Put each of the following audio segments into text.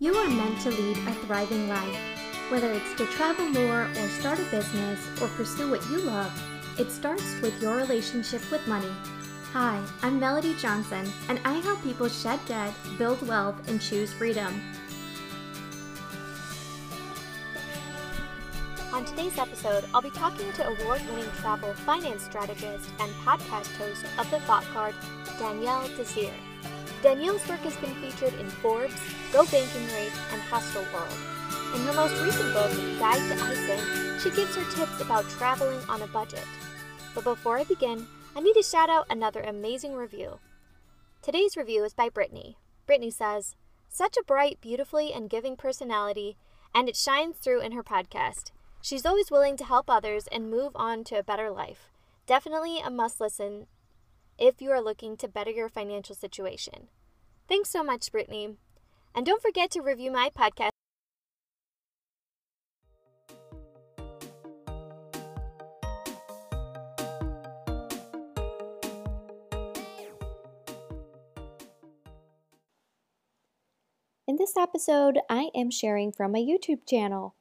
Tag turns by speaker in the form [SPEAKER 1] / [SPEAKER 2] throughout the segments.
[SPEAKER 1] You are meant to lead a thriving life. Whether it's to travel more or start a business or pursue what you love, it starts with your relationship with money. Hi, I'm Melody Johnson, and I help people shed debt, build wealth, and choose freedom. On today's episode, I'll be talking to award winning travel finance strategist and podcast host of The Thought Card, Danielle Desir. Danielle's work has been featured in Forbes, Go Banking Rate, and Hostel World. In her most recent book, Guide to Iceland, she gives her tips about traveling on a budget. But before I begin, I need to shout out another amazing review. Today's review is by Brittany. Brittany says, Such a bright, beautifully, and giving personality, and it shines through in her podcast. She's always willing to help others and move on to a better life. Definitely a must listen if you are looking to better your financial situation. Thanks so much, Brittany. And don't forget to review my podcast. In this episode, I am sharing from my YouTube channel.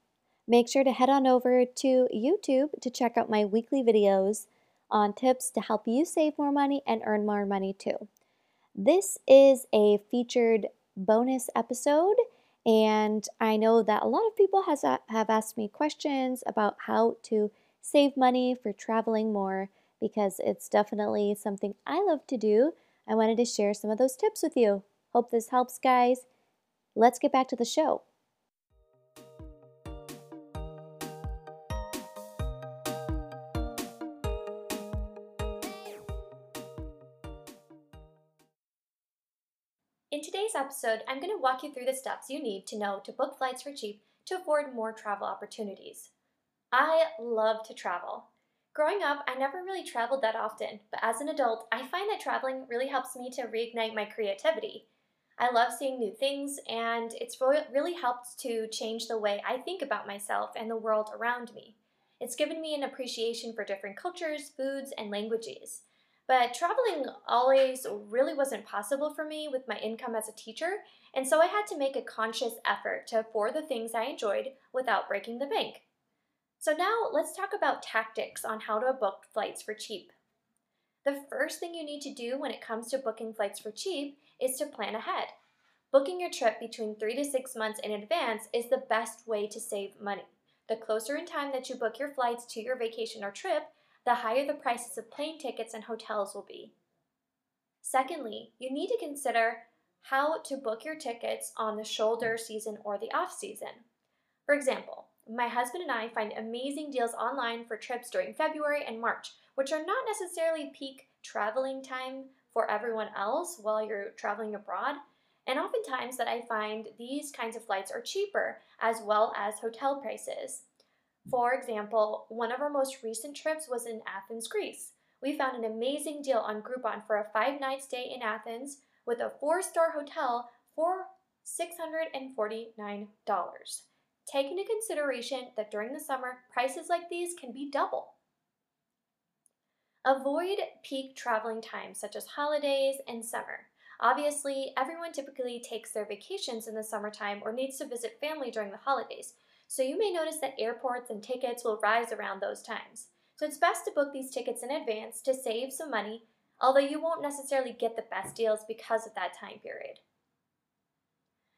[SPEAKER 1] Make sure to head on over to YouTube to check out my weekly videos on tips to help you save more money and earn more money too. This is a featured bonus episode, and I know that a lot of people has, uh, have asked me questions about how to save money for traveling more because it's definitely something I love to do. I wanted to share some of those tips with you. Hope this helps, guys. Let's get back to the show. In today's episode, I'm going to walk you through the steps you need to know to book flights for cheap to afford more travel opportunities. I love to travel. Growing up, I never really traveled that often, but as an adult, I find that traveling really helps me to reignite my creativity. I love seeing new things, and it's really helped to change the way I think about myself and the world around me. It's given me an appreciation for different cultures, foods, and languages. But traveling always really wasn't possible for me with my income as a teacher, and so I had to make a conscious effort to afford the things I enjoyed without breaking the bank. So now let's talk about tactics on how to book flights for cheap. The first thing you need to do when it comes to booking flights for cheap is to plan ahead. Booking your trip between three to six months in advance is the best way to save money. The closer in time that you book your flights to your vacation or trip, the higher the prices of plane tickets and hotels will be. Secondly, you need to consider how to book your tickets on the shoulder season or the off season. For example, my husband and I find amazing deals online for trips during February and March, which are not necessarily peak traveling time for everyone else while you're traveling abroad. And oftentimes that I find these kinds of flights are cheaper as well as hotel prices. For example, one of our most recent trips was in Athens, Greece. We found an amazing deal on Groupon for a five night stay in Athens with a four star hotel for $649. Take into consideration that during the summer, prices like these can be double. Avoid peak traveling times such as holidays and summer. Obviously, everyone typically takes their vacations in the summertime or needs to visit family during the holidays, so you may notice that airports and tickets will rise around those times. So it's best to book these tickets in advance to save some money, although you won't necessarily get the best deals because of that time period.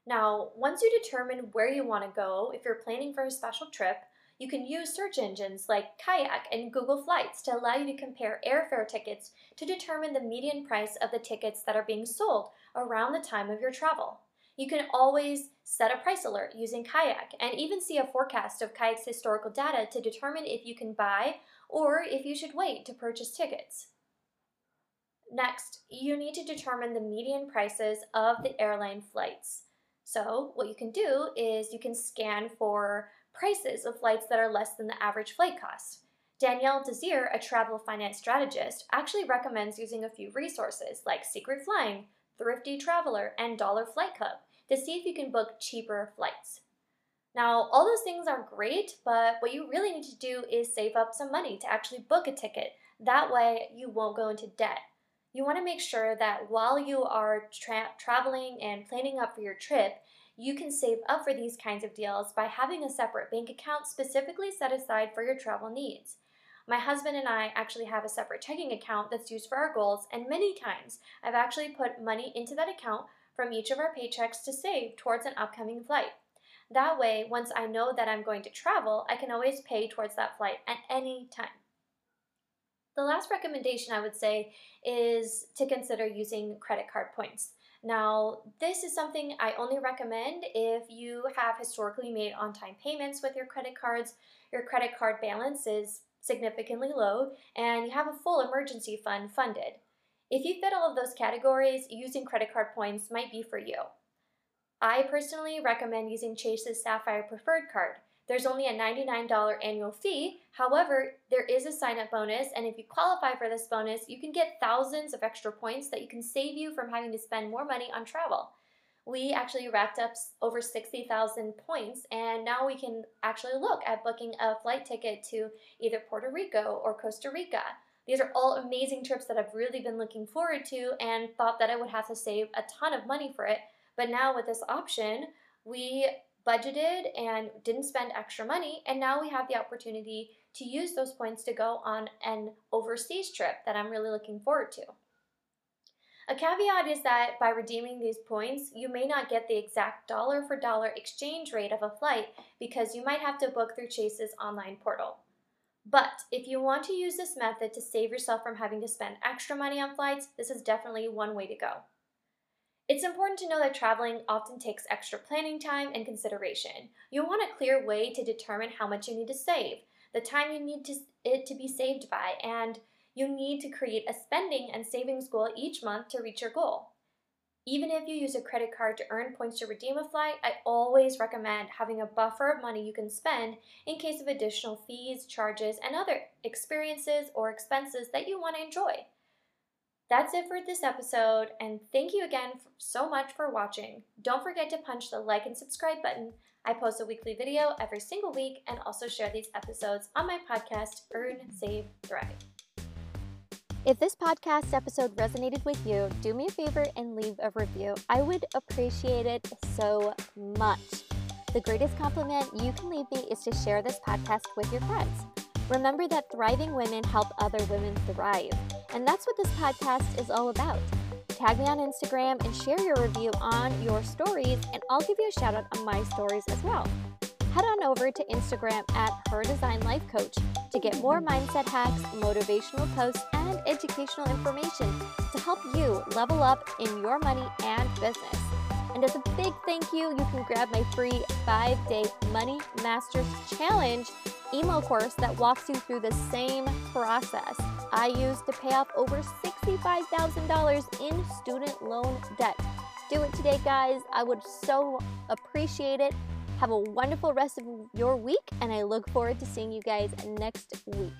[SPEAKER 1] Now, once you determine where you want to go, if you're planning for a special trip, you can use search engines like Kayak and Google Flights to allow you to compare airfare tickets to determine the median price of the tickets that are being sold around the time of your travel. You can always set a price alert using Kayak and even see a forecast of Kayak's historical data to determine if you can buy or if you should wait to purchase tickets. Next, you need to determine the median prices of the airline flights. So, what you can do is you can scan for prices of flights that are less than the average flight cost. Danielle Desir, a travel finance strategist, actually recommends using a few resources like Secret Flying, Thrifty Traveler, and Dollar Flight Club to see if you can book cheaper flights. Now, all those things are great, but what you really need to do is save up some money to actually book a ticket. That way, you won't go into debt. You want to make sure that while you are tra- traveling and planning up for your trip, you can save up for these kinds of deals by having a separate bank account specifically set aside for your travel needs. My husband and I actually have a separate checking account that's used for our goals, and many times I've actually put money into that account from each of our paychecks to save towards an upcoming flight. That way, once I know that I'm going to travel, I can always pay towards that flight at any time. The last recommendation I would say is to consider using credit card points. Now, this is something I only recommend if you have historically made on time payments with your credit cards, your credit card balance is significantly low, and you have a full emergency fund funded. If you fit all of those categories, using credit card points might be for you. I personally recommend using Chase's Sapphire Preferred Card. There's only a $99 annual fee. However, there is a sign up bonus, and if you qualify for this bonus, you can get thousands of extra points that you can save you from having to spend more money on travel. We actually racked up over 60,000 points, and now we can actually look at booking a flight ticket to either Puerto Rico or Costa Rica. These are all amazing trips that I've really been looking forward to and thought that I would have to save a ton of money for it. But now with this option, we budgeted and didn't spend extra money, and now we have the opportunity to use those points to go on an overseas trip that I'm really looking forward to. A caveat is that by redeeming these points, you may not get the exact dollar for dollar exchange rate of a flight because you might have to book through Chase's online portal. But if you want to use this method to save yourself from having to spend extra money on flights, this is definitely one way to go. It's important to know that traveling often takes extra planning time and consideration. You'll want a clear way to determine how much you need to save, the time you need to, it to be saved by, and you need to create a spending and savings goal each month to reach your goal. Even if you use a credit card to earn points to redeem a flight, I always recommend having a buffer of money you can spend in case of additional fees, charges, and other experiences or expenses that you want to enjoy. That's it for this episode, and thank you again so much for watching. Don't forget to punch the like and subscribe button. I post a weekly video every single week and also share these episodes on my podcast, Earn, Save, Thrive. If this podcast episode resonated with you, do me a favor and leave a review. I would appreciate it so much. The greatest compliment you can leave me is to share this podcast with your friends. Remember that thriving women help other women thrive. And that's what this podcast is all about. Tag me on Instagram and share your review on your stories, and I'll give you a shout out on my stories as well. Head on over to Instagram at Her Designed Life Coach to get more mindset hacks, motivational posts, and educational information to help you level up in your money and business. And as a big thank you, you can grab my free five day Money Masters Challenge email course that walks you through the same process I used to pay off over $65,000 in student loan debt. Do it today, guys. I would so appreciate it. Have a wonderful rest of your week, and I look forward to seeing you guys next week.